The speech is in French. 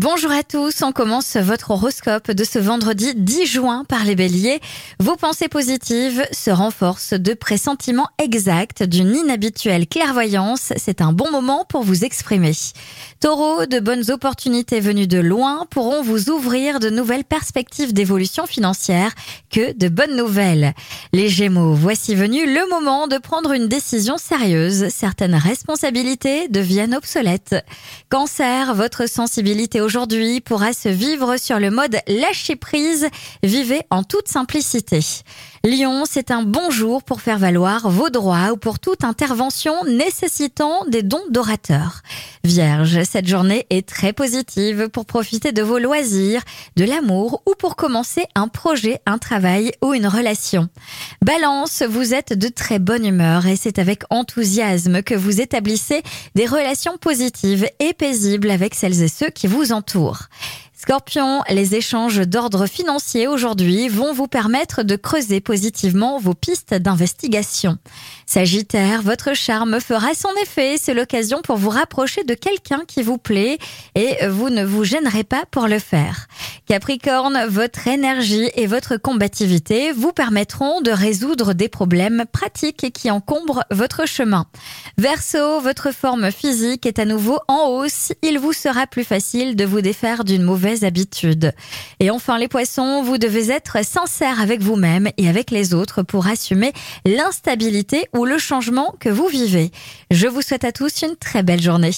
Bonjour à tous, on commence votre horoscope de ce vendredi 10 juin par les béliers. Vos pensées positives se renforcent de pressentiments exacts d'une inhabituelle clairvoyance. C'est un bon moment pour vous exprimer. Taureau, de bonnes opportunités venues de loin pourront vous ouvrir de nouvelles perspectives d'évolution financière que de bonnes nouvelles. Les Gémeaux, voici venu le moment de prendre une décision sérieuse. Certaines responsabilités deviennent obsolètes. Cancer, votre sensibilité aujourd'hui pourra se vivre sur le mode lâcher prise. Vivez en toute simplicité. Lyon, c'est un bon jour pour faire valoir vos droits ou pour toute intervention nécessitant des dons d'orateur. Vierge, cette journée est très positive pour profiter de vos loisirs, de l'amour ou pour commencer un projet, un travail ou une relation. Balance, vous êtes de très bonne humeur et c'est avec enthousiasme que vous établissez des relations positives et paisibles avec celles et ceux qui vous entourent alentours. Scorpion, les échanges d'ordre financier aujourd'hui vont vous permettre de creuser positivement vos pistes d'investigation. Sagittaire, votre charme fera son effet. C'est l'occasion pour vous rapprocher de quelqu'un qui vous plaît et vous ne vous gênerez pas pour le faire. Capricorne, votre énergie et votre combativité vous permettront de résoudre des problèmes pratiques qui encombrent votre chemin. Verseau, votre forme physique est à nouveau en hausse. Il vous sera plus facile de vous défaire d'une mauvaise habitude. Et enfin, les poissons, vous devez être sincère avec vous-même et avec les autres pour assumer l'instabilité ou le changement que vous vivez. Je vous souhaite à tous une très belle journée.